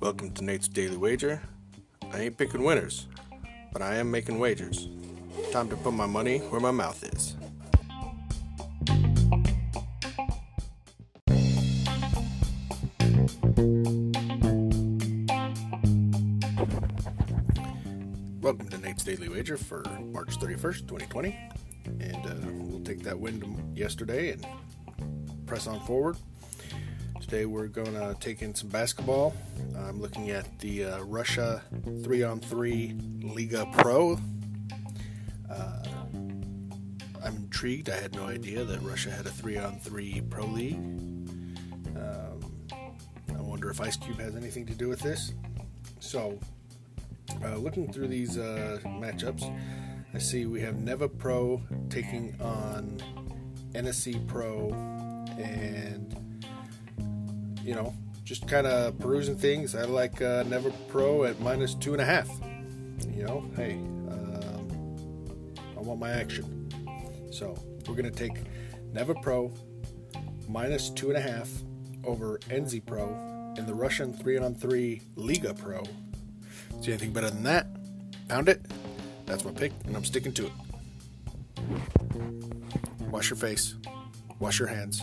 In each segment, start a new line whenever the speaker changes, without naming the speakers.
Welcome to Nate's Daily Wager. I ain't picking winners, but I am making wagers. Time to put my money where my mouth is. Welcome to Nate's Daily Wager for March 31st, 2020. And uh, we'll take that win yesterday and press on forward. Today we're going to take in some basketball. I'm looking at the uh, Russia 3 on 3 Liga Pro. Uh, I'm intrigued. I had no idea that Russia had a 3 on 3 Pro League. Um, I wonder if Ice Cube has anything to do with this. So, uh, looking through these uh, matchups, I see we have Neva Pro taking on NSC Pro, and you know, just kind of perusing things. I like uh, Neva Pro at minus two and a half. You know, hey, um, I want my action. So we're gonna take Neva Pro minus two and a half over NZ Pro in the Russian three on three Liga Pro. See anything better than that? Pound it. That's my pick, and I'm sticking to it. Wash your face, wash your hands,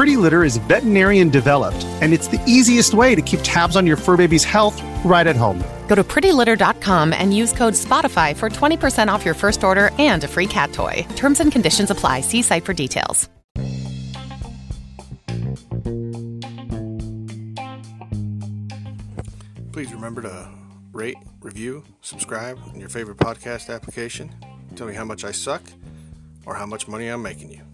Pretty Litter is veterinarian developed, and it's the easiest way to keep tabs on your fur baby's health right at home.
Go to prettylitter.com and use code SPOTIFY for 20% off your first order and a free cat toy. Terms and conditions apply. See site for details.
Please remember to rate, review, subscribe in your favorite podcast application. Tell me how much I suck or how much money I'm making you.